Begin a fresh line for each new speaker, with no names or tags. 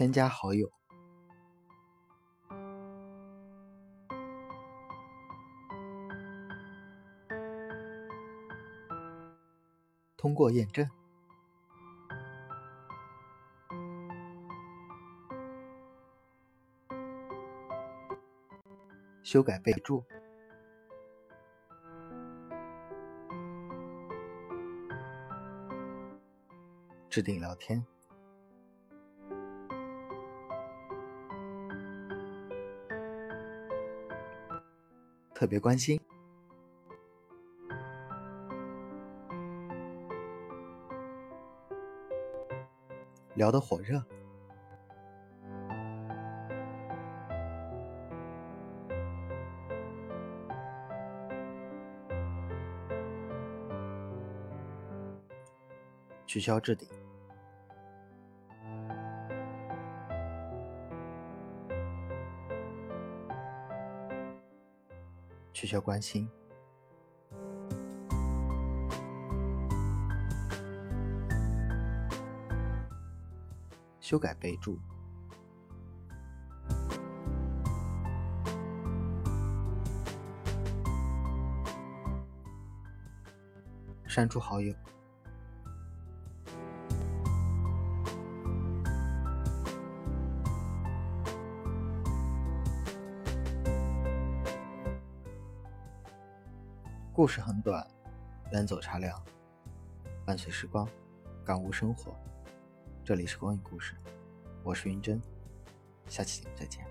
添加好友，通过验证，修改备注，置顶聊天。特别关心，聊得火热，取消置顶。取消关心，修改备注，删除好友。故事很短，远走茶凉，伴随时光，感悟生活。这里是光影故事，我是云真，下期节目再见。